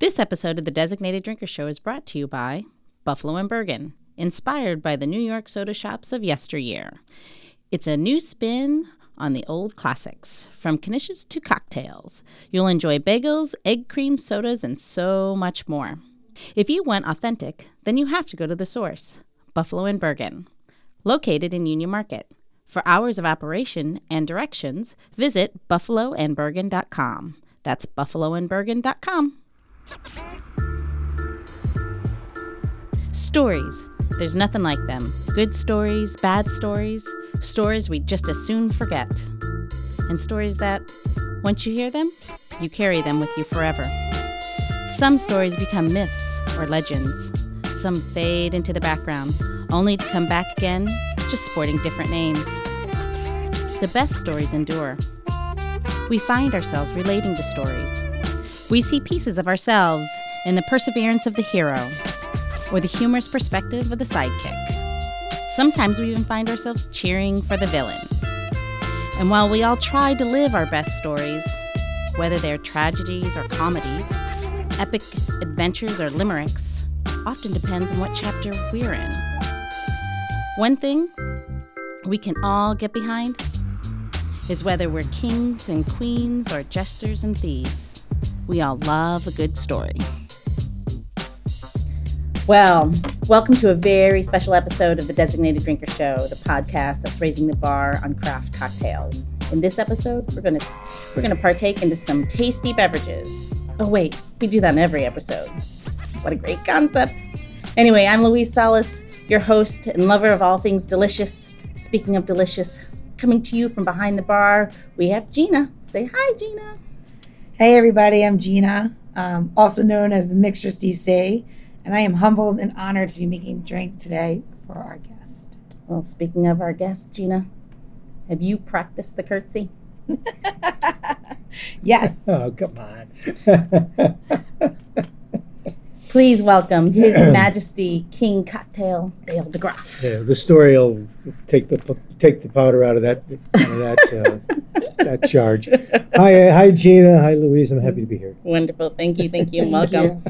This episode of the Designated Drinker Show is brought to you by Buffalo and Bergen, inspired by the New York soda shops of yesteryear. It's a new spin on the old classics, from knishes to cocktails. You'll enjoy bagels, egg cream sodas, and so much more. If you want authentic, then you have to go to the source, Buffalo and Bergen, located in Union Market. For hours of operation and directions, visit buffaloandbergen.com. That's buffaloandbergen.com. Stories. There's nothing like them. Good stories, bad stories, stories we just as soon forget. And stories that, once you hear them, you carry them with you forever. Some stories become myths or legends. Some fade into the background, only to come back again, just sporting different names. The best stories endure. We find ourselves relating to stories. We see pieces of ourselves in the perseverance of the hero or the humorous perspective of the sidekick. Sometimes we even find ourselves cheering for the villain. And while we all try to live our best stories, whether they're tragedies or comedies, epic adventures or limericks, often depends on what chapter we're in. One thing we can all get behind is whether we're kings and queens or jesters and thieves. We all love a good story. Well, welcome to a very special episode of the Designated Drinker Show, the podcast that's raising the bar on craft cocktails. In this episode, we're gonna we're gonna partake into some tasty beverages. Oh wait, we do that in every episode. What a great concept! Anyway, I'm Louise Salas, your host and lover of all things delicious. Speaking of delicious, coming to you from behind the bar, we have Gina. Say hi, Gina. Hey, everybody, I'm Gina, um, also known as the Mixtress DC, and I am humbled and honored to be making a drink today for our guest. Well, speaking of our guest, Gina, have you practiced the curtsy? yes. Oh, come on. Please welcome His Majesty King Cocktail Dale DeGroff. yeah, the story will take the take the powder out of that out of that uh, that charge. Hi, uh, hi, Gina. Hi, Louise. I'm happy to be here. Wonderful. Thank you. Thank you. And welcome.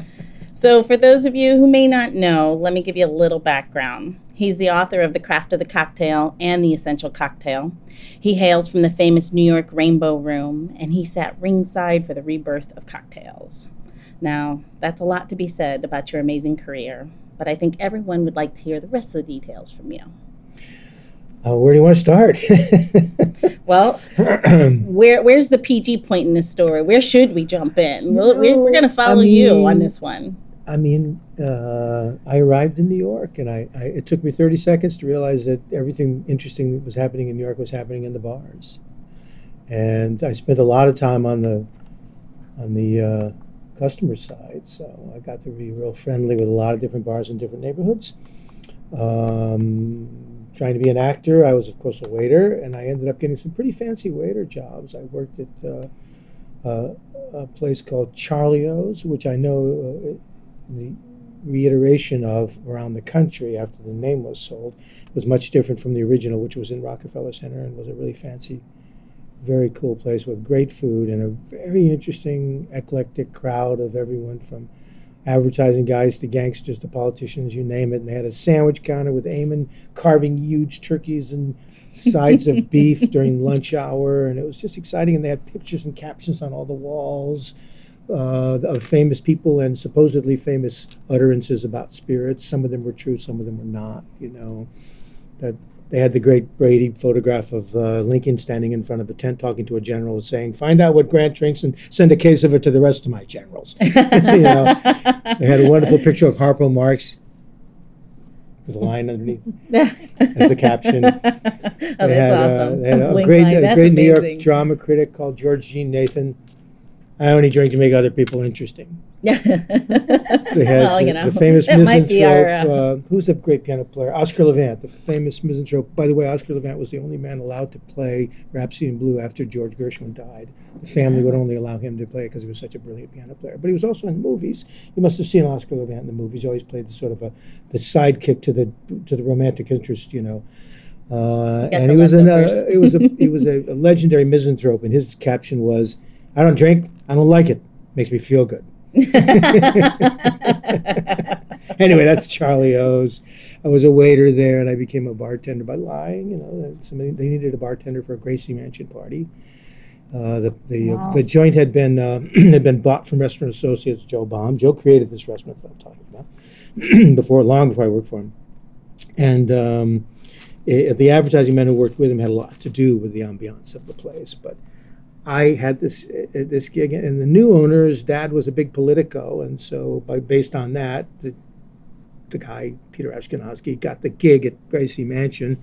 So, for those of you who may not know, let me give you a little background. He's the author of The Craft of the Cocktail and The Essential Cocktail. He hails from the famous New York Rainbow Room, and he sat ringside for the rebirth of cocktails. Now, that's a lot to be said about your amazing career, but I think everyone would like to hear the rest of the details from you. Uh, where do you want to start? Well, where where's the PG point in this story? Where should we jump in? We'll, we're we're going to follow I you on this one. I mean, uh, I arrived in New York, and I, I it took me 30 seconds to realize that everything interesting that was happening in New York was happening in the bars, and I spent a lot of time on the on the uh, customer side, so I got to be real friendly with a lot of different bars in different neighborhoods. Um, trying to be an actor, I was of course a waiter, and I ended up getting some pretty fancy waiter jobs. I worked at uh, uh, a place called Charlie O's, which I know uh, the reiteration of around the country after the name was sold was much different from the original, which was in Rockefeller Center and was a really fancy, very cool place with great food and a very interesting, eclectic crowd of everyone from advertising guys to gangsters to politicians, you name it. And they had a sandwich counter with Eamon carving huge turkeys and sides of beef during lunch hour, and it was just exciting. And they had pictures and captions on all the walls uh, of famous people and supposedly famous utterances about spirits. Some of them were true, some of them were not. You know, that they had the great Brady photograph of uh, Lincoln standing in front of a tent talking to a general, saying, "Find out what Grant drinks and send a case of it to the rest of my generals." you know, they had a wonderful picture of Harpo Marx with a line underneath as the caption. oh, They that's had, uh, they had a Blink great, a great New. York drama critic called George Jean Nathan. I only drink to make other people interesting. They had well, the, you know, the famous be our. misanthrope. Uh, Uh, who's the great piano player? Oscar Levant, the famous misanthrope. By the way, Oscar Levant was the only man allowed to play Rhapsody in Blue after George Gershwin died. The family would only allow him to play it because he was such a brilliant piano player. But he was also in movies. You must have seen Oscar Levant in the movies. He always played the sort of a the sidekick to the to the romantic interest, you know. Uh, and he was an, uh, he was a he was a, a legendary misanthrope, and his caption was, "I don't drink. I don't like it. Makes me feel good." anyway, that's Charlie O's. I was a waiter there, and I became a bartender by lying. You know, somebody they needed a bartender for a Gracie Mansion party. Uh, the the, Wow. the joint had been uh, had been bought from Restaurant Associates Joe Baum. Joe created this restaurant that I'm talking about before long before I worked for him, and um, i the advertising men who worked with him had a lot to do with the ambiance of the place. But I had this uh, this gig, and the new owner's dad was a big Politico, and so by based on that, the the guy Peter Ashkenazky got the gig at Gracie Mansion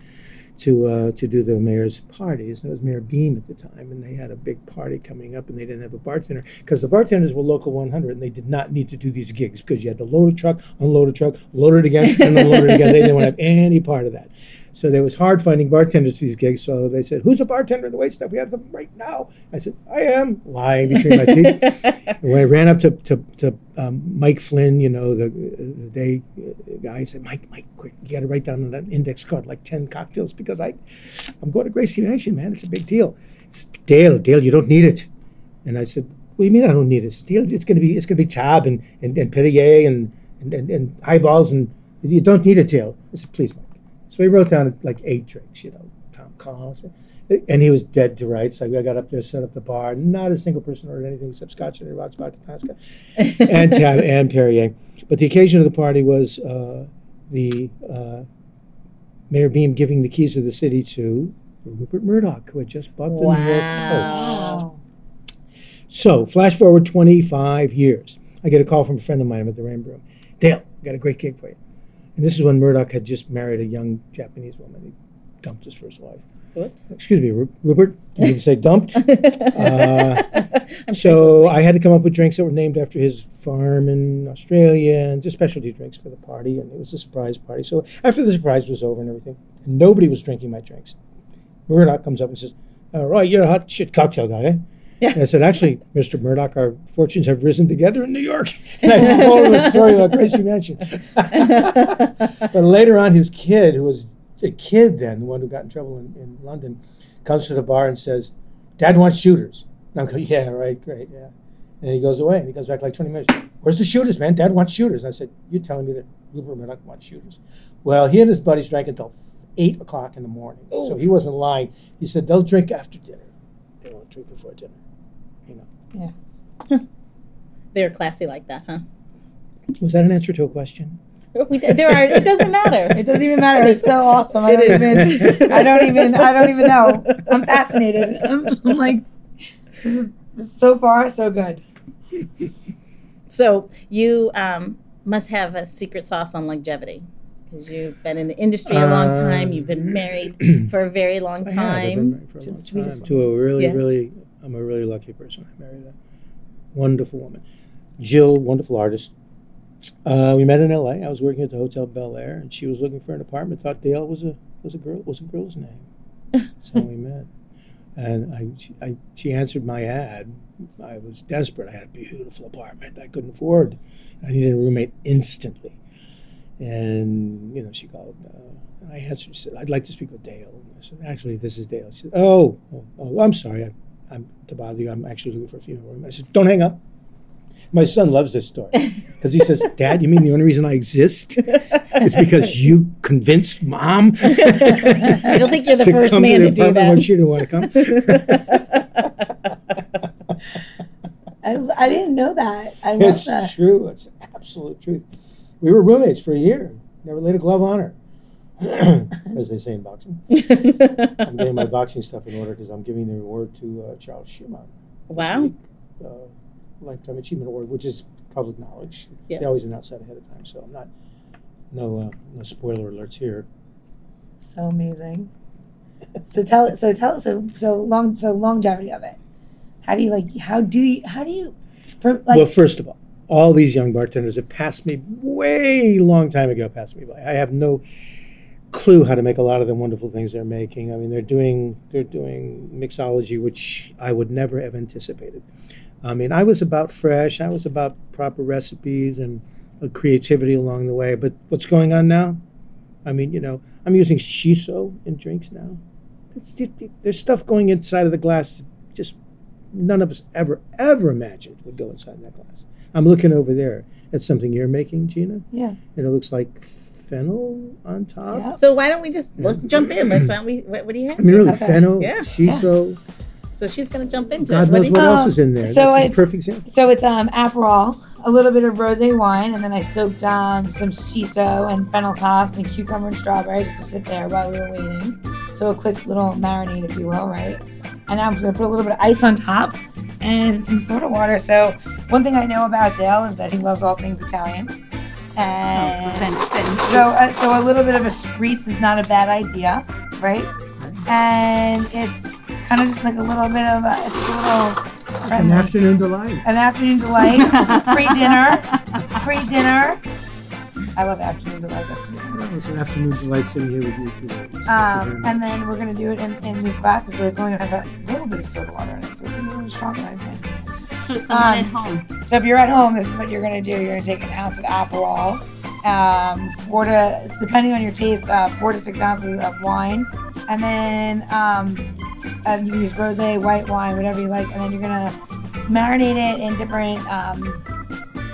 to uh, to do the mayor's parties. It was Mayor Beame at the time, and they had a big party coming up, and they didn't have a bartender because the bartenders were local 100, and they did not need to do these gigs because you had to load a truck, unload a truck, load it again, and unload it again. They didn't want to have any part of that. So there was hard finding bartenders for these gigs. So they said, "Who's a bartender in the wait staff? We have them right now." I said, "I am," lying between my teeth. And when I ran up to to, to um, Mike Flynn, you know, the, the day uh, guy, I said, "Mike, Mike, quick, you got to write down on that index card like ten cocktails because I, I'm going to Gracie Mansion, man. It's a big deal." Says, "Dale, Dale, you don't need it." And I said, "What do you mean I don't need it? Dale, it's going to be it's going to be tab and and, and Perrier and, and and and highballs and you don't need it, Dale." I said, "Please, Mike." So he wrote down like eight drinks, you know, Tom Collins. And he was dead to rights. Like I got up there, set up the bar. Not a single person ordered anything except Scotch and rocks, vodka, Tosca, and Tab and Perrier. But the occasion of the party was uh, the uh, Mayor Beame giving the keys of the city to Rupert Murdoch, who had just bought the New York Post. Wow. So, flash forward 25 years. I get a call from a friend of mine. I'm at the Rainbow Room. Dale, I got a great gig for you. And this is when Murdoch had just married a young Japanese woman. He dumped his first wife. Whoops. Excuse me, Ru- Rupert. You didn't say dumped. Uh, so I had to come up with drinks that were named after his farm in Australia and just specialty drinks for the party. And it was a surprise party. So after the surprise was over and everything, and nobody was drinking my drinks, Murdoch comes up and says, All right, you're a hot shit cocktail guy, eh? Yeah. And I said, Actually, Mr. Murdoch, our fortunes have risen together in New York. And I told him a story about Gracie Mansion. but later on, his kid, who was a kid then, the one who got in trouble in, in London, comes to the bar and says, Dad wants shooters. And I'm going, yeah, right, great, yeah. And he goes away and he comes back like 20 minutes. Where's the shooters, man? Dad wants shooters. And I said, You're telling me that Rupert Murdoch wants shooters? Well, he and his buddies drank until 8 o'clock in the morning. So he wasn't lying. He said, They'll drink after dinner. They won't drink before dinner. You know. Yes. They're classy like that, huh? Was that an answer to a question? We, there are. It doesn't matter. It doesn't even matter. It's so awesome. I don't even. I don't even. I don't even know. I'm fascinated. I'm, I'm like, this is, this is so far so good. So you um, must have a secret sauce on longevity because you've been in the industry a long time. You've been married for a very long I have. I've been time. married for a To the sweetest time, to a really, Yeah. really, I'm a really lucky person. I married a wonderful woman, Jill, wonderful artist. Uh, we met in L.A. I was working at the Hotel Bel Air, and she was looking for an apartment. Thought Dale was a was a girl was a girl's name, so we met. And I, she, I, she answered my ad. I was desperate. I had a beautiful apartment I couldn't afford. I needed a roommate instantly. And you know, she called. Uh, I answered. She said, "I'd like to speak with Dale." And I said, "Actually, this is Dale." She said, "Oh, oh, oh I'm sorry. I, I'm to bother you. I'm actually looking for a funeral room." I said, "Don't hang up." My son loves this story because he says, "Dad, you mean the only reason I exist is because you convinced mom?" I don't think you're the first man the to do that. When she didn't want to come. I, I didn't know that. I love It's that. true. It's absolute truth. We were roommates for a year. Never laid a glove on her, as they say in boxing. I'm getting my boxing stuff in order because I'm giving the award to uh, Charles Schumann. Wow. week, Uh, Lifetime Achievement Award, which is public knowledge. Yeah. They always announce that ahead of time, so I'm not. No, uh, no spoiler alerts here. So amazing. So tell so tell so so long so longevity of it. How do you like? How do you? How do you? For like well, first of all, all these young bartenders have passed me way long time ago. Passed me by. I have no clue how to make a lot of the wonderful things they're making. I mean, they're doing they're doing mixology, which I would never have anticipated. I mean, I was about fresh. I was about proper recipes and creativity along the way. But what's going on now? I mean, you know, I'm using shiso in drinks now. There's stuff going inside of the glass just none of us ever ever imagined would go inside that glass. I'm looking over there at something you're making, Gina, Yeah. and it looks like fennel on top. Yeah. So why don't we just let's jump in? Let's why don't we? What, what do you have? I mean, really, Okay. fennel, Yeah. shiso. So she's gonna jump into God it. knows do what else is in there. so That's a it's- perfect example. So it's um Aperol, a little bit of rosé wine, and then I soaked um some shiso and fennel tops and cucumber and strawberry just to sit there while we were waiting. So a quick little marinade, if you will, right? And now I'm gonna put a little bit of ice on top and some soda water. So one thing I know about Dale is that he loves all things Italian. And Then- then- so, uh, so a little bit of a spritz is not a bad idea, right? And it's kind of just like a little bit of a, it's just a little An afternoon delight. an afternoon delight, pre-dinner, pre-dinner. I love afternoon delight. That's pretty good. It's an afternoon delight sitting here with you two ladies. Thank you very Um, much. and then we're gonna do it in, in these glasses, so it's going to have a little bit of soda water in it, so it's gonna be a little stronger, I think. So it's someone at Um, home. So if you're at home, this is what you're gonna do. You're gonna take an ounce of Aperol, um, four to depending on your taste, uh, four to six ounces of wine, and then um, uh, you can use rosé, white wine, whatever you like, and then you're gonna marinate it in different um,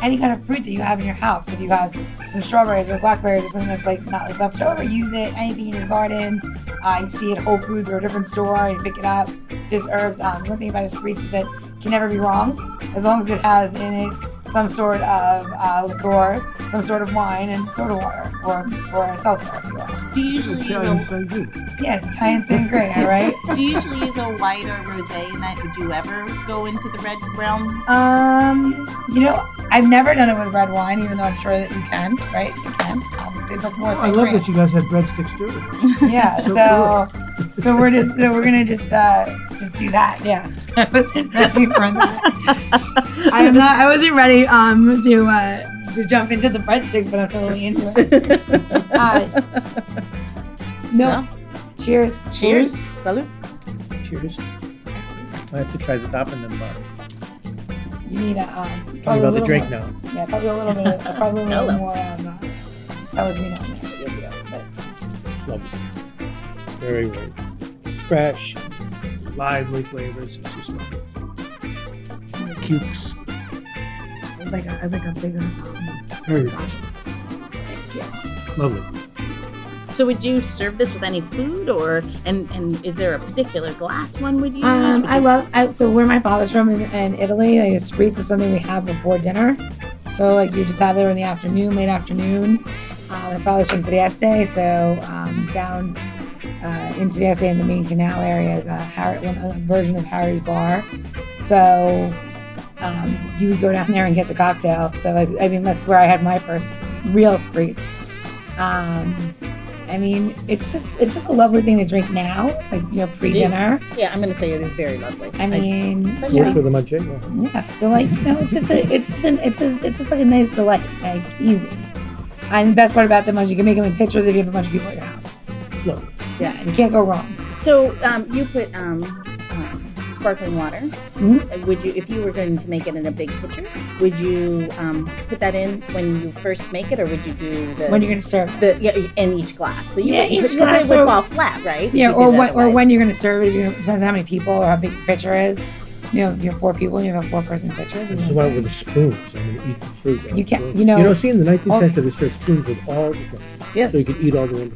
any kind of fruit that you have in your house. If you have some strawberries or blackberries or something that's like not like left over, use it. Anything in your garden, uh, you see it at Whole Foods or a different store, you pick it up. Just herbs. Um, one thing about a spritz is that can never be wrong as long as it has in it some sort of uh, liqueur, some sort of wine, and soda water or or seltzer. If you will. Do you usually Italian use sangria. Yes, it's Italian sangria, right? Do you usually use a white or rosé in that? Would you ever go into the red realm? Um, you know, I've never done it with red wine, even though I'm sure that you can, right? You can, obviously, but it's more Oh, I love that you guys had breadsticks too. yeah So so so we're just so we're gonna just uh just do that yeah i wasn't ready for that i am not i wasn't ready um to uh to jump into the breadsticks but i'm totally into it uh, no cheers Cheers. Salute. Cheers. I have to try the top and then bottom. you need a um Talking probably a about the little drink more, now. yeah probably a little bit of, probably a little Hello. more um uh, pellegrino in there but you'll be okay, Lovely. Very, very fresh, lively flavors. It's just lovely. Cukes. I'd like a, I'd like a bigger um, Very nice. Lovely. So would you serve this with any food, or and and is there a particular glass one would use? Um, Would I you- love I, so where my father's from in, in Italy. Like a spritz is something we have before dinner. So like you just have it in the afternoon, late afternoon. Uh, my father's from Trieste, so um, down uh, in Trieste in the main canal area is a, Harry, one, a version of Harry's Bar. So um, you would go down there and get the cocktail. So I, I mean that's where I had my first real spritz. Um, I mean, it's just it's just a lovely thing to drink now. It's like you know pre-dinner. Yeah, I'm gonna say it is very lovely. I mean, especially- Works with a manchego. yeah. So like, you know, it's just a, it's just an, it's just, it's just like a nice delight, like easy. And the best part about them is you can make them in pictures if you have a bunch of people at your house. It's lovely. Yeah, you can't go wrong. So um, you put um, um, sparkling water. Mhm. Uh, Would you, if you were going to make it in a big pitcher, would you um, put that in when you first make it, or would you do the When you're gonna serve the yeah, in each glass? So you Yeah, would, each because glass it would or- fall flat, right? Yeah, or when, or when you're gonna serve it. If you know, depends how many people or how big your pitcher is. You know, if you have four people you have a four-person pitcher. This is why you- want it with a spoon, so I'm going to eat the fruit. You can't- you know- You know, see, in the 19th Oh. century, they served spoons with all the drinks. yes. So you could eat all the in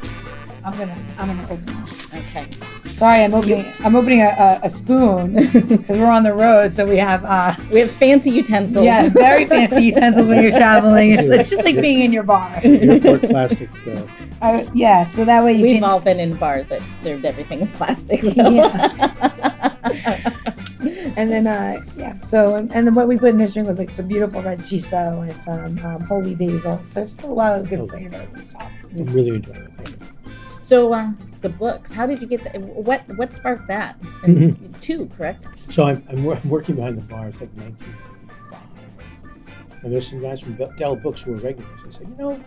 I'm gonna, I'm gonna open. This. okay. Sorry, I'm opening, I'm opening a, a, a spoon because we're on the road, so we have. uh We have fancy utensils. Yeah, very fancy utensils when you're traveling. It's, it's just like being in your bar. airport plastic. Uh, Uh, yeah, so that way you We've can. all been in bars that served everything with plastic. So. and then, uh, yeah, so, and, and then what we put in this drink was like some beautiful red shiso and some um, holy basil. So just a lot of good Oh. flavors and stuff. I'm really enjoying it. So uh, the books, how did you get that? What what sparked that? And Two, correct? So I'm, I'm, I'm working behind the bar. It's like 1995. And there's some guys from Dell Books who are regulars. They said, you know,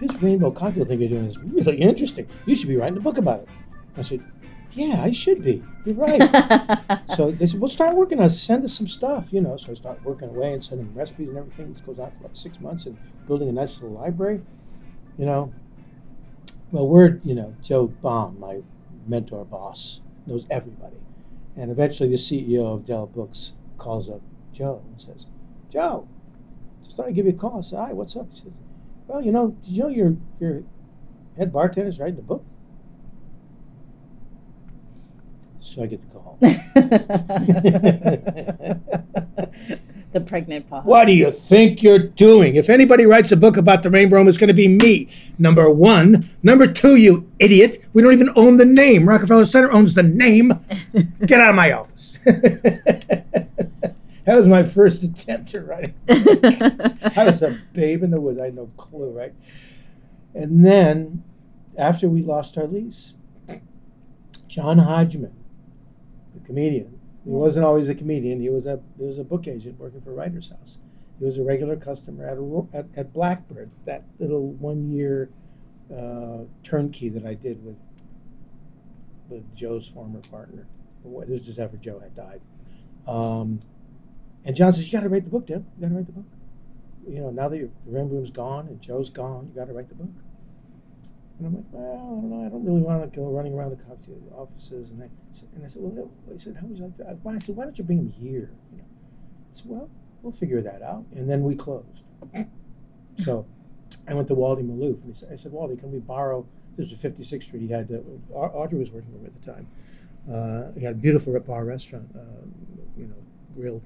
this rainbow cocktail thing you're doing is really interesting. You should be writing a book about it. I said, yeah, I should be. You're right. so they said, well, start working on. Send us some stuff, you know. So I start working away and sending recipes and everything. This goes on for like six months and building a nice little library, you know. Well, we're, you know, Joe Baum, my mentor boss, knows everybody. And eventually the CEO of Dell Books calls up Joe and says, Joe, just thought I'd give you a call. I said, "Hi, what's up?" He said, "Well, you know, did you know your your head bartender's writing the book?" So I get the call. the pregnant pause. What do you think you're doing? If anybody writes a book about the Rainbow it's going to be me. Number one. Number two, you idiot. We don't even own the name. Rockefeller Center owns the name. Get out of my office. that was my first attempt at writing. I was a babe in the woods. I had no clue, right? And then, after we lost our lease, John Hodgman, the comedian, he wasn't always a comedian. He was a he was a book agent working for Writers House. He was a regular customer at a, at, at Blackbird, that little one year uh, turnkey that I did with with Joe's former partner. This just after Joe had died. Um, and John says, "You got to write the book, Deb. You got to write the book. You know, now that your the room room's gone and Joe's gone, you got to write the book." And I'm like, well, I don't know. I don't really want to go running around the cocktail offices. And I, and I said, well, I said, how would you like to? I said, why don't you bring him here? You know, I said, well, we'll figure that out. And then we closed. so I went to Wally Maloof and he said, I said, Wally, can we borrow? This was 56th Street. He had, uh, Audrey was working him at the time. Uh, he had a beautiful bar restaurant, uh, you know, grill.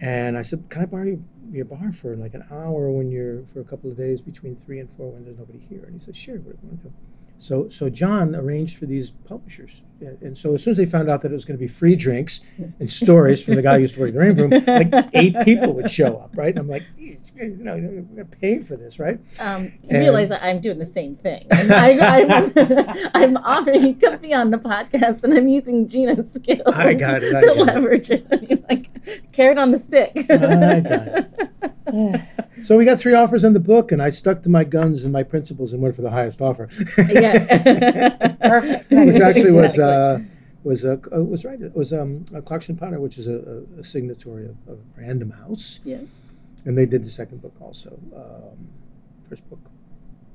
And I said, can I borrow your, bar for like an hour when you're, for a couple of days between three and four when there's nobody here? And he said, sure, what do you want to do? So, so John arranged for these publishers, and so as soon as they found out that it was going to be free drinks and stories from the guy who used to work in the Rain Room, like eight people would show up, right? And I'm like, you know, we're paying for this, right? Um, you and, realize that I'm doing the same thing. I'm, I, I'm, I'm offering you come be on the podcast, and I'm using Gina's skills I got it, I to leverage it. I mean, like carrot on the stick. I got. So we got three offers on the book, and I stuck to my guns and my principles and went for the highest offer. yeah, perfect. Which actually was uh, was uh, was right. It was um, a Clarkson Potter, which is a, a, signatory of, of, Random House. Yes. And they did the second book also. Um, first book,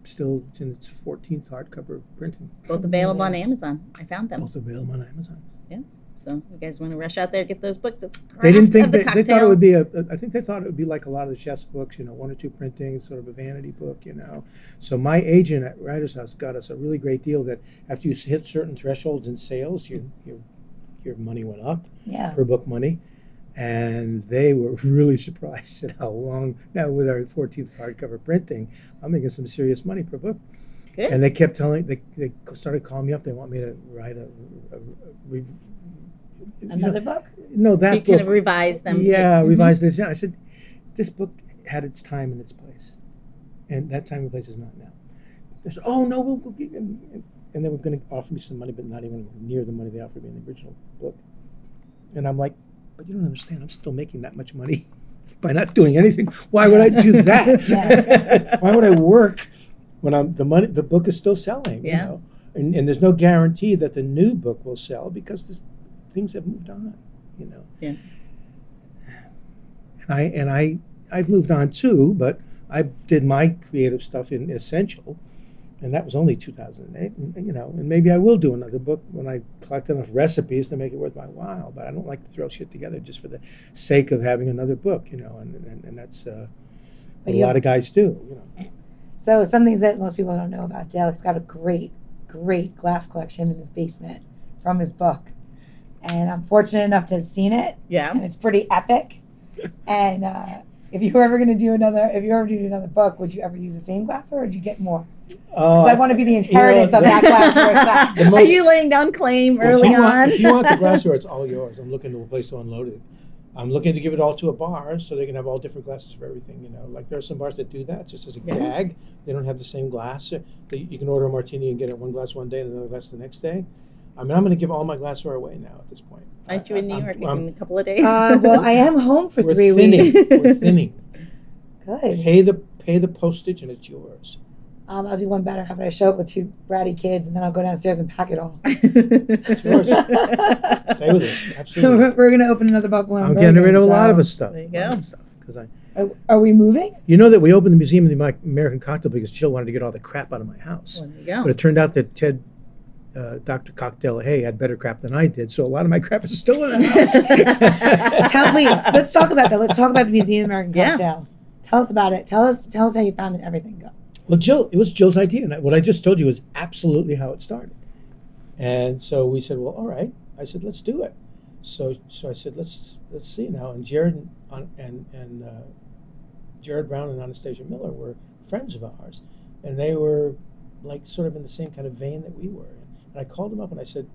still it's in its 14th hardcover printing. Both available on Amazon. I found them. Both available on Amazon. Yeah. So you guys want to rush out there and get those books? they didn't think the they, they, thought it would be a. I think they thought it would be like a lot of the chef's books, you know, one or two printings, sort of a vanity book, you know. So my agent at Writers House got us a really great deal that after you hit certain thresholds in sales, your your your money went up yeah. for book money. And they were really surprised at how long now with our 14th hardcover printing, I'm making some serious money per book. Good. And they kept telling they, they started calling me up. They want me to write a, a, a Another book? No, that you book. can revise them. Yeah, mm-hmm. revise this. Yeah, I said, this book had its time and its place, and that time and place is not now. They said, oh no, we'll, we'll get, and, and they were going to offer me some money, but not even near the money they offered me in the original book. And I'm like, but you don't understand. I'm still making that much money by not doing anything. Why would I do that? Why would I work when I'm the money? The book is still selling. Yeah. You know? And, and there's no guarantee that the new book will sell because this things have moved on, you know. Yeah. And I and I I've moved on too, but I did my creative stuff in Essential, and that was only 2008. And, you know, and maybe I will do another book when I collect enough recipes to make it worth my while. But I don't like to throw shit together just for the sake of having another book, you know. And and, and that's uh, a lot of guys do, you know. So some things that most people don't know about Dale, he's got a great, great glass collection in his basement from his book and I'm fortunate enough to have seen it. Yeah, and it's pretty epic. and uh, if you were ever going to do another, if you ever do another book, would you ever use the same glassware, or would you get more? Uh, I want to be the inheritance you know, of that glassware. Are you laying down claim early if on? Want, if you want the glassware, it's all yours. I'm looking to a place to unload it. I'm looking to give it all to a bar so they can have all different glasses for everything. You know, like there are some bars that do that just as a yeah. gag. They don't have the same glass. You can order a martini and get it one glass one day and another glass the next day. I mean, I'm going to give all my glassware away now at this point. Aren't you in New York I'm, in a couple of days? Uh, well, I am home for We're three thinning. weeks. We're thinning. Good. Pay the pay the postage and it's yours. Um, I'll do one better. How about I show up with two bratty kids and then I'll go downstairs and pack it all. it's yours. Stay with us. Absolutely. We're, we're going to open another Buffalo. I'm getting rid of a lot of the stuff. There you go. Because I. Are, are, we moving? You know that we opened the Museum of the American Cocktail because Jill wanted to get all the crap out of my house. Well, there you go. But it turned out that Ted uh, Dr. Cocktail Haigh had better crap than I did, so a lot of my crap is still in the house. Tell me, let's talk about that. Let's talk about the Museum of American Cocktail. Yeah. Tell us about it. Tell us tell us how you found it. Everything go. Well, Jill, it was Jill's idea, and what I just told you is absolutely how it started. And so we said, well, all right. I said, let's do it. So, so I said, let's let's see now. And Jared and and and, and uh, Jared Brown and Anastasia Miller were friends of ours, and they were like sort of in the same kind of vein that we were. And I called him up and I said,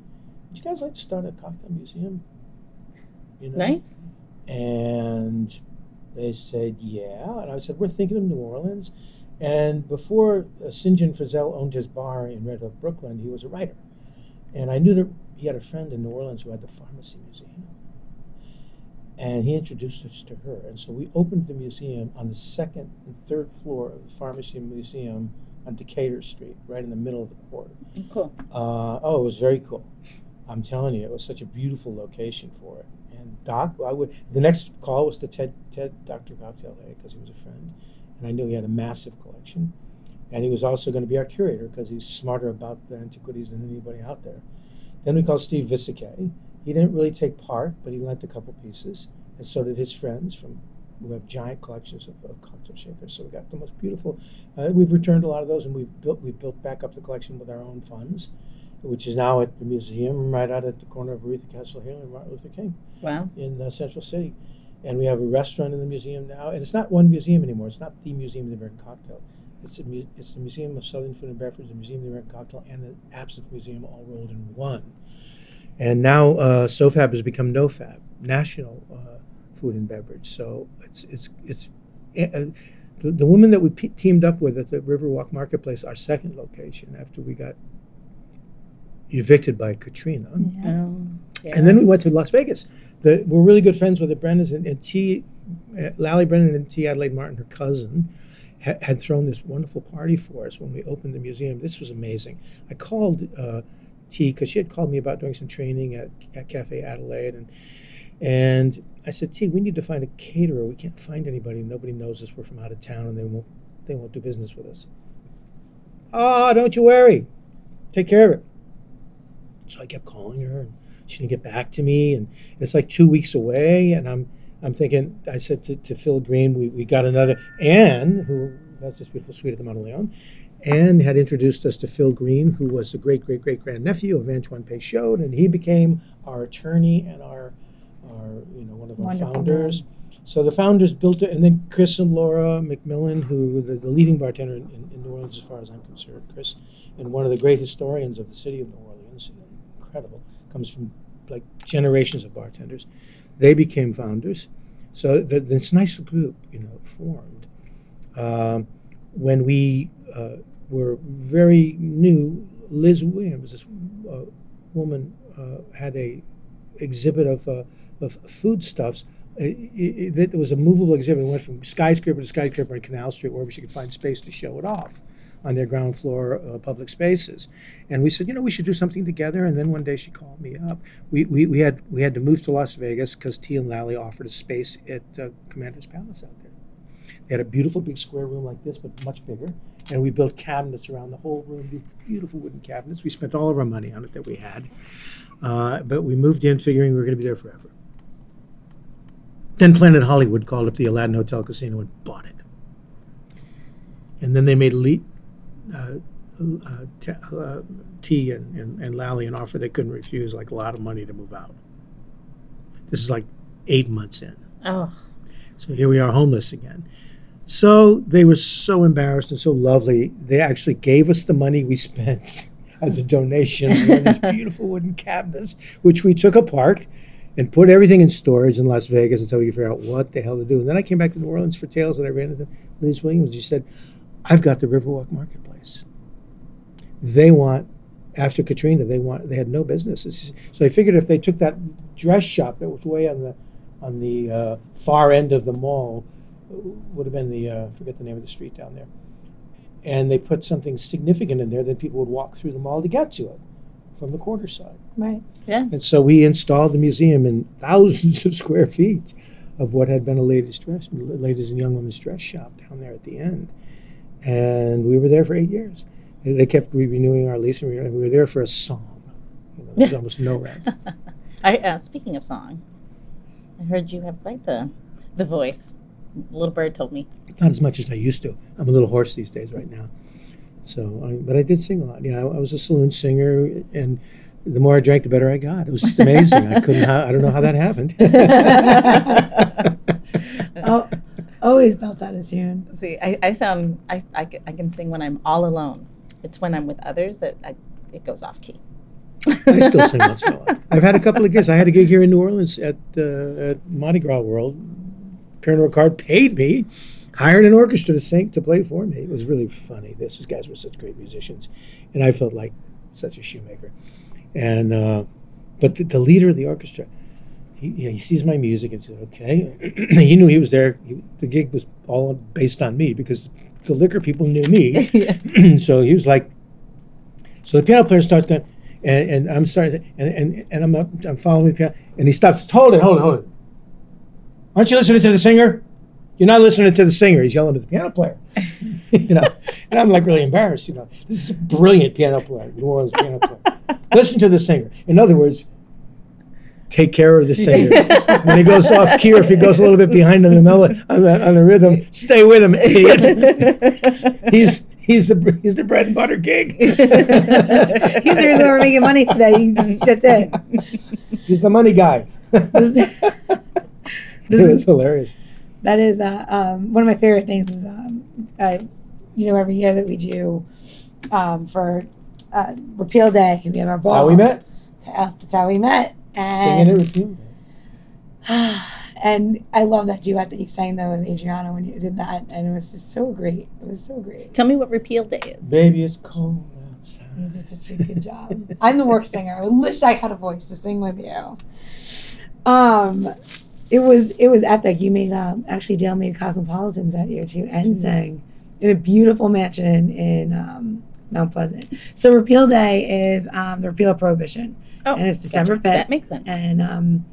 would you guys like to start a cocktail museum? You know? Nice. And they said, yeah. And I said, we're thinking of New Orleans. And before uh, St. John Frizzell owned his bar in Red Hook, Brooklyn, he was a writer. And I knew that he had a friend in New Orleans who had the Pharmacy Museum. And he introduced us to her. And so we opened the museum on the second and third floor of the Pharmacy Museum on Decatur Street, right in the middle of the quarter. Cool. Uh, oh, it was very cool. I'm telling you, it was such a beautiful location for it. And Doc, I would. The next call was to Ted, Ted, Dr. Cocktail Haigh, because he was a friend, and I knew he had a massive collection, and he was also going to be our curator because he's smarter about the antiquities than anybody out there. Then we called Steve Visakay. He didn't really take part, but he lent a couple pieces, and so did his friends from who have giant collections of, of cocktail shakers. So we got the most beautiful. Uh, we've returned a lot of those, and we've built we've built back up the collection with our own funds, which is now at the museum right out at the corner of Oretha Castle Haley and Martin Luther King Wow. in uh, Central City. And we have a restaurant in the museum now, and it's not one museum anymore. It's not the Museum of the American Cocktail. It's a mu- it's the Museum of Southern Food and Beverage, the Museum of the American Cocktail, and the Absinthe Museum all rolled in one. And now uh, SOFAB has become NoFab, National uh, Food and Beverage. So it's it's it's uh, the, the woman that we pe teamed up with at the Riverwalk Marketplace, our second location after we got evicted by Katrina. Oh, And then we went to. Las Vegas. The, we're really good friends with the Brennans and, and T. Uh, Lally Brennan and T. Adelaide Martin, her cousin, ha- had thrown this wonderful party for us when we opened the museum. This was amazing. I called uh, T because she had called me about doing some training at, at Cafe Adelaide, and and I said, T, we need to find a caterer. We can't find anybody. Nobody knows us. We're from out of town, and they won't they won't do business with us. Oh, don't you worry. Take care of it. So I kept calling her, and she didn't get back to me, and it's like two weeks away, and I'm I'm thinking. I said to, to Phil Greene, we, we got another Anne, who that's this beautiful suite at the Monteleone. Anne had introduced us to Phil Greene, who was the great great great grandnephew of Antoine Peychaud, and he became our attorney and our our you know one of our Wonderful founders. So the founders built it, and then Chris and Laura McMillian, who the, the leading bartender in, in, in New Orleans, as far as I'm concerned, Chris, and one of the great historians of the city of New Orleans, incredible, comes from like generations of bartenders. They became founders, so the, this nice group, you know, formed. Um, when we uh, were very new, Liz Williams, this uh, woman, uh, had a exhibit of uh, of foodstuffs. It, it, it, it was a movable exhibit. It went from skyscraper to skyscraper on Canal Street, wherever she could find space to show it off on their ground floor uh, public spaces. And we said, you know, we should do something together. And then one day she called me up. We, we, we had we had to move to Las Vegas because T and Lally offered a space at uh, Commander's Palace out there. They had a beautiful big square room like this, but much bigger. And we built cabinets around the whole room, beautiful wooden cabinets. We spent all of our money on it that we had. Uh, but we moved in figuring we were going to be there forever. Then Planet Hollywood called up the Aladdin Hotel Casino and bought it. And then they made Lee, uh, uh, t, uh, T and, and, and Lally an offer they couldn't refuse, like a lot of money to move out. This is like eight months in. Oh, So here we are, homeless again. So they were so embarrassed and so lovely. They actually gave us the money we spent as a donation on these beautiful wooden cabinets, which we took apart and put everything in storage in Las Vegas until we could figure out what the hell to do. And then I came back to New Orleans for Tales and I ran into Liz Williams. She said, I've got the Riverwalk Marketplace. They want, after Katrina, they want, they had no businesses. So I figured if they took that dress shop that was way on the, on the uh, far end of the mall, would have been the, uh, forget the name of the street down there. And they put something significant in there, then people would walk through the mall to get to it from the quarter side. Right. yeah. And so we installed the museum in thousands of square feet of what had been a ladies' dress, ladies and young women's dress shop down there at the end. And we were there for eight years. And They kept re- renewing our lease, and we we were there for a song. You know, there was almost no rent. I uh, speaking of song, I heard you have quite the the voice. Little bird told me. Not as much as I used to. I'm a little hoarse these days right now. So, I, but I did sing a lot. Yeah, I, I was a saloon singer, and the more I drank, the better I got. It was just amazing. I couldn't. Ha- I don't know how that happened. oh, always belts out a tune. See, I, I sound, I, I, ca- I can sing when I'm all alone. It's when I'm with others that I, it goes off key. I still sing once in a while. I've had a couple of gigs. I had a gig here in New Orleans at, uh, at Mardi Gras World. Pernod Ricard paid me, hired an orchestra to sing to play for me. It was really funny. This these guys were such great musicians, and I felt like such a shoemaker. And uh, but the, the leader of the orchestra, he, he sees my music and says, "Okay." he knew he was there. He, the gig was all based on me because the liquor people knew me. so he was like, so the piano player starts going, and, and I'm starting, and, and, and I'm, up, I'm following the piano, and he stops. Hold it, hold it, hold it. Aren't you listening to the singer? You're not listening to the singer. He's yelling at the piano player. you know, and I'm like really embarrassed. You know, this is a brilliant piano player, New Orleans piano player. Listen to the singer. In other words, take care of the singer. when he goes off key or if he goes a little bit behind on the melody, on the, on the rhythm, stay with him, idiot. he's he's the he's the bread and butter gig. He's the reason we're making money today. That's it. He's the money guy. it was hilarious. That is uh, um, one of my favorite things. Is um, uh, you know every year that we do um, for uh, Repeal Day, we have our ball. That's how we met. Uh, That's how we met. Singing it And, with you. and I love that duet that you sang though with Adriana when you did that, and it was just so great. It was so great. Tell me what repeal day is. Baby, it's cold outside. You did such a good job. I'm the worst singer. I wish I had a voice to sing with you. Um, it was it was epic. You made um actually Dale made Cosmopolitans that year too, and sang in a beautiful mansion in um, Mount Pleasant. So Repeal Day is um, the repeal of prohibition, Oh, and it's December gotcha. fifth. That makes sense. and um,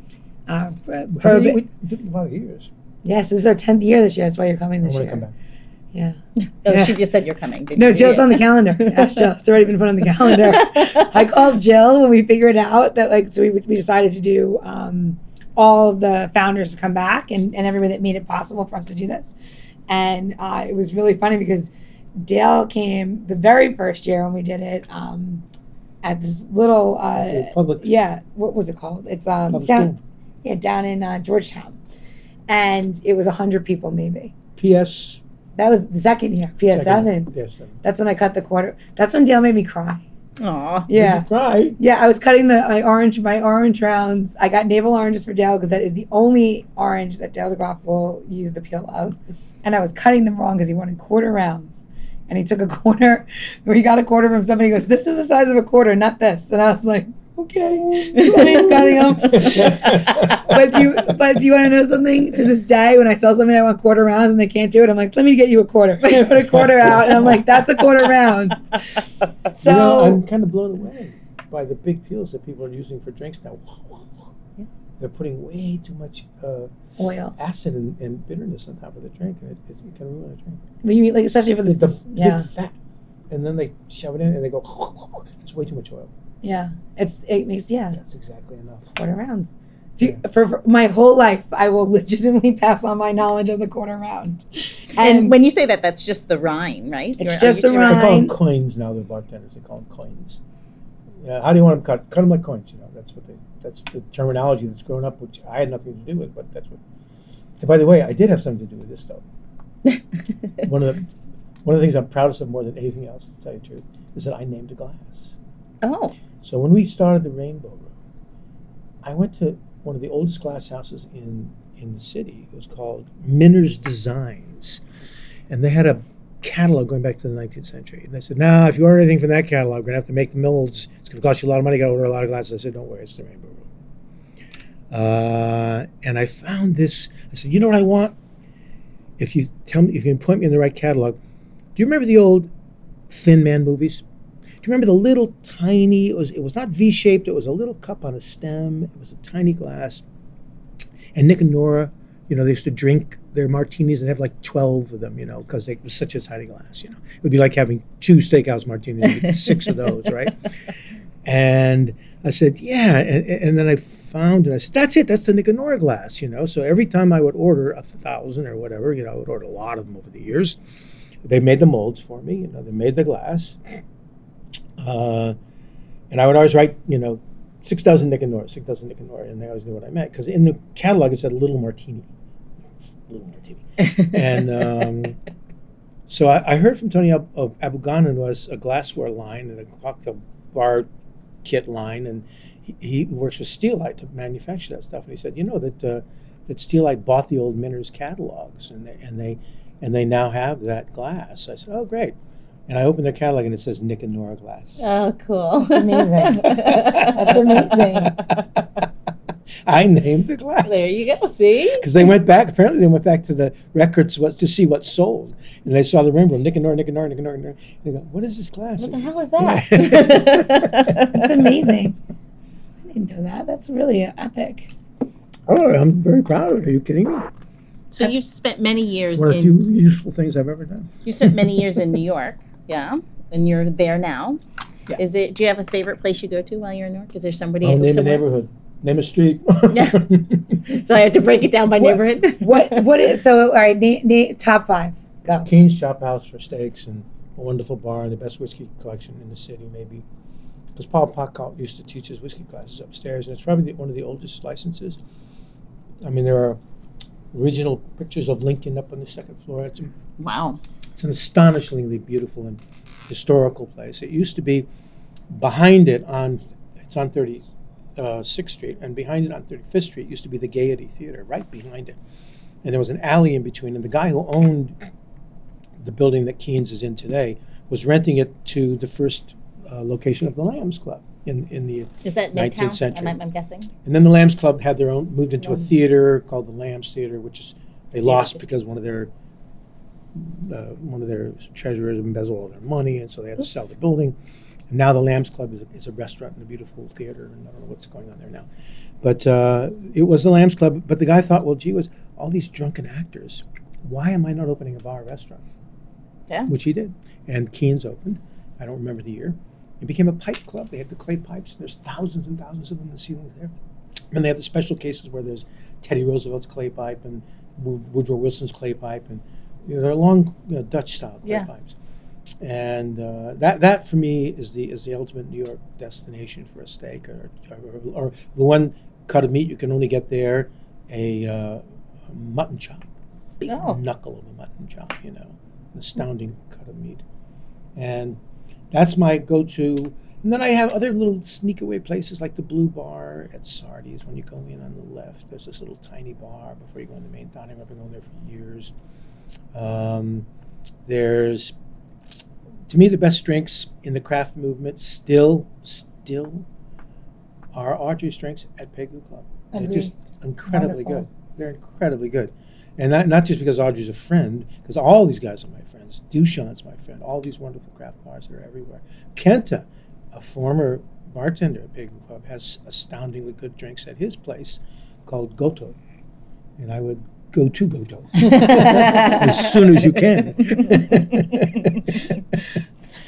uh, How many- prohibi- we did a lot of years. Yes, this is our tenth year this year. That's why you're coming I this want year. to come back. Yeah. oh, yeah. she just said you're coming. didn't No, you? Jill's Yeah. on the calendar. Ask Jill. It's already been put on the calendar. I called Jill when we figured out that like so we we decided to do um, all the founders to come back and and everybody that made it possible for us to do this, and uh, it was really funny because Dale came the very first year when we did it um, at this little uh, public yeah what was it called? It's um public down school. yeah down in uh, Georgetown, and it was hundred people maybe. PS That was the second year. PS seven. PS seven. That's when I cut the quarter. That's when Dale made me cry. Aw. Yeah. Did you cry? Yeah, I was cutting the my orange my orange rounds. I got navel oranges for Dale because that is the only orange that Dale DeGroff will use the peel of. And I was cutting them wrong because he wanted quarter rounds. And he took a quarter, or he got a quarter from somebody. He goes, "This is the size of a quarter, not this." And I was like, "Okay." Cutting. But do you, but do you want to know something? To this day, when I tell somebody I want quarter rounds and they can't do it, I'm like, "Let me get you a quarter." I put a quarter out, and I'm like, "That's a quarter round." So you know, I'm kind of blown away by the big peels that people are using for drinks now. They're putting way too much uh, oil. acid and, and bitterness on top of the drink, and it, it's, it can ruin a drink. But you mean like especially for the, The, the yeah big fat, and then they shove it in, and they go. It's way too much oil. Yeah it's it makes yeah That's exactly enough. quarter rounds. Do, for, for my whole life, I will legitimately pass on my knowledge of the quarter round. And when you say that, that's just the rhyme, right? It's You're- just the rhyme. They call them coins now. They're bartenders. They call them coins. Yeah. How do you want them cut? Cut them like coins. You know. That's what they. That's the terminology that's grown up, which I had nothing to do with. But that's what. And by the way, I did have something to do with this though. one of the one of the things I'm proudest of more than anything else, to tell you the truth, is that I named a glass. Oh, So when we started the Rainbow Room, I went to one of the oldest glass houses in in the city. It was called Minner's Designs, and they had a catalog going back to the 19th century. And they said, "Now, if you order anything from that catalog, we're gonna have to make the molds. It's gonna cost you a lot of money. You gotta order a lot of glasses." I said, "Don't worry, it's the Rainbow Room." Uh, and I found this. I said, "You know what I want? If you tell me, if you can point me in the right catalog, do you remember the old Thin Man movies?" Do you remember the little tiny? It was it was not V shaped. It was a little cup on a stem. It was a tiny glass. And Nick and Nora, you know, they used to drink their martinis and have like twelve of them, you know, because it was such a tiny glass. You know, it would be like having two steakhouse martinis, six of those, right? And I said, yeah. And, and then I found it. I said, that's it. That's the Nick and Nora glass, you know. So every time I would order a thousand or whatever, you know, I would order a lot of them over the years. They made the molds for me, you know, they made the glass. Uh, and I would always write, you know, six dozen Nick and 6,000 Nicanora, 6,000 Nick and Nora, and they always knew what I meant. Because in the catalog it said Little Martini. Little Martini. and um, so I, I heard from Tony Ab- of Abou-Ganim was a glassware line and a cocktail bar kit line, and he, he works with Steelite to manufacture that stuff. And he said, you know that uh, that Steelite bought the old Minners catalogs, and they, and they and they now have that glass. I said, oh great. And I opened their catalog and it says Nick and Nora glass. Oh, cool. That's amazing. That's amazing. I named the glass. there you go. See? Because they went back, apparently they went back to the records what, to see what sold. And they saw the rainbow, Nick and Nora, Nick and Nora, Nick and Nora. And they go, what is this glass? What the hell is that? That's amazing. I didn't know that. That's really epic. Oh, I'm very proud of it. Are you kidding me? so you spent many years It's one of the few useful things I've ever done. you spent many years in New York, yeah, and you're there now. Yeah. Is it? Do you have a favorite place you go to while you're in New York? Is there somebody? I'll name a neighborhood, name a street. Yeah. So I have to break it down by What- neighborhood. What what is so all right, na- na- top five. Go. Keen's Chop House for steaks and a wonderful bar and the best whiskey collection in the city, maybe. Because Paul Pacult used to teach his whiskey classes upstairs, and it's probably the, one of the oldest licenses. I mean, there are original pictures of Lincoln up on the second floor. It's, Wow. It's an astonishingly beautiful and historical place. It used to be behind it on it's on 36th Street, and behind it on 35th Street used to be the Gaiety Theater, right behind it. And there was an alley in between, and the guy who owned the building that Keen's is in today was renting it to the first uh, location of the Lambs Club in, in the Is that 19th Midtown? century. I'm, I'm guessing. and then the Lambs Club had their own, moved into a theater called the Lambs Theater, which is they lost just- because one of their uh, one of their treasurers embezzled all their money, and so they had to sell the building. And now the Lambs Club is a, is a restaurant and a beautiful theater, and I don't know what's going on there now. But uh, it was the Lambs Club. But the guy thought, well, gee, was all these drunken actors. Why am I not opening a bar restaurant? Yeah. Which he did. And Keen's opened. I don't remember the year. It became a pipe club. They had the clay pipes. There's thousands and thousands of them in the ceilings there. And they have the special cases where there's Teddy Roosevelt's clay pipe and Woodrow Wilson's clay pipe, and you know, they're long you know, Dutch style clay Yeah. pipes. And uh, that that for me is the is the ultimate New York destination for a steak or, or, or the one cut of meat you can only get there, a, uh, a mutton chop, big Oh. knuckle of a mutton chop, you know, an astounding cut of meat, and that's my go-to. And then I have other little sneak away places like the Blue Bar at Sardi's. When you go in on the left, there's this little tiny bar before you go in the main dining room. I've been going there for years. Um, there's, to me, the best drinks in the craft movement still, still are Audrey's drinks at Pegu Club. They're just incredibly Wonderful. good. They're incredibly good. And not, not just because Audrey's a friend, because all these guys are my friends. Dushan's my friend. All these wonderful craft bars that are everywhere. Kenta, a former bartender at Pegu Club, has astoundingly good drinks at his place called Goto. And I would go to Goto as soon as you can.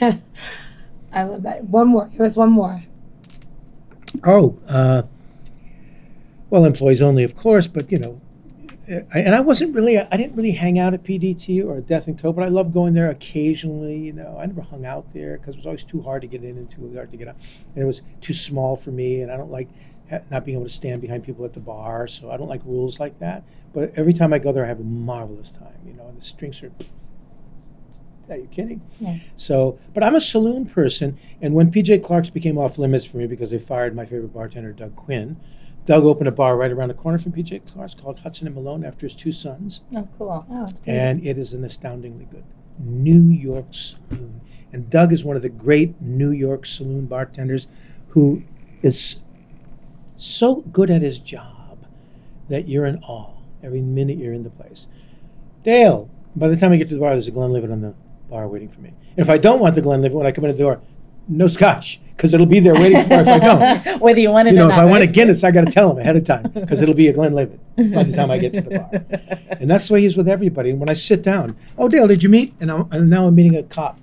I love that. One more. Give us one more. Oh, uh, well, employees only, of course, but you know, I, and I wasn't really, I didn't really hang out at PDT or Death and Co. But I love going there occasionally. You know, I never hung out there because it was always too hard to get in and too hard to get out, and it was too small for me. And I don't like not being able to stand behind people at the bar, so I don't like rules like that. But every time I go there, I have a marvelous time. You know, and the drinks are. Are you kidding? Yeah. So, but I'm a saloon person, and when PJ Clarke's became off limits for me because they fired my favorite bartender, Doug Quinn, Doug opened a bar right around the corner from PJ Clarke's called Hudson and Malone after his two sons, Oh, cool. Oh, it's good. and it is an astoundingly good New York saloon. And Doug is one of the great New York saloon bartenders who is so good at his job that you're in awe every minute you're in the place. Dale, by the time I get to the bar, there's a Glenlivet on the bar waiting for me. And if I don't want the Glenlivet when I come in the door, no scotch because it'll be there waiting for me if I don't. Whether you want it You know, if. I want a? Guinness, I got to tell him ahead of time because it'll be a Glenlivet by the time I get to the bar. And that's the way he's with everybody. And when I sit down, oh, Dale, did you meet? And, I'm, and now I'm meeting a cop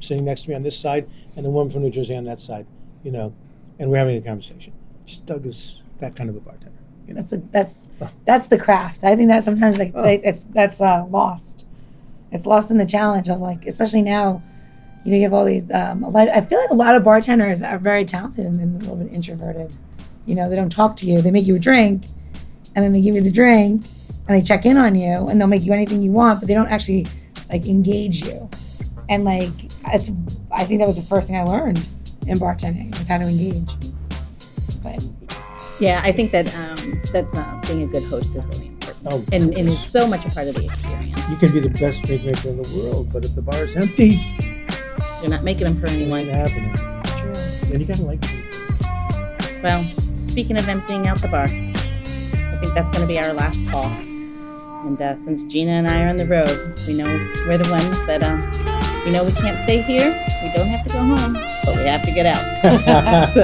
sitting next to me on this side and a woman from New Jersey on that side. You know, and we're having a conversation. Just Doug is that kind of a bartender. You know? That's a, that's Oh. that's the craft. I think that sometimes like Oh. it's that's uh, lost. It's lost in the challenge of like, especially now. You know, you have all these. Um, a lot, I feel like a lot of bartenders are very talented and then a little bit introverted. You know, they don't talk to you. They make you a drink, and then they give you the drink, and they check in on you, and they'll make you anything you want, but they don't actually like engage you. And like, it's. I think that was the first thing I learned in bartending was how to engage. But Yeah, I think that um, that's uh, being a good host is really important, Oh, and, and it's so much a part of the experience. you can be the best drink maker in the world, but if the bar is empty, You're not making them for it ain't anyone. happening. it's true. And you gotta like people. Well, speaking of emptying out the bar, I think that's going to be our last call. And uh, since Gina and I are on the road, we know we're the ones that um, we know we can't stay here. We don't have to go home, but we have to get out. so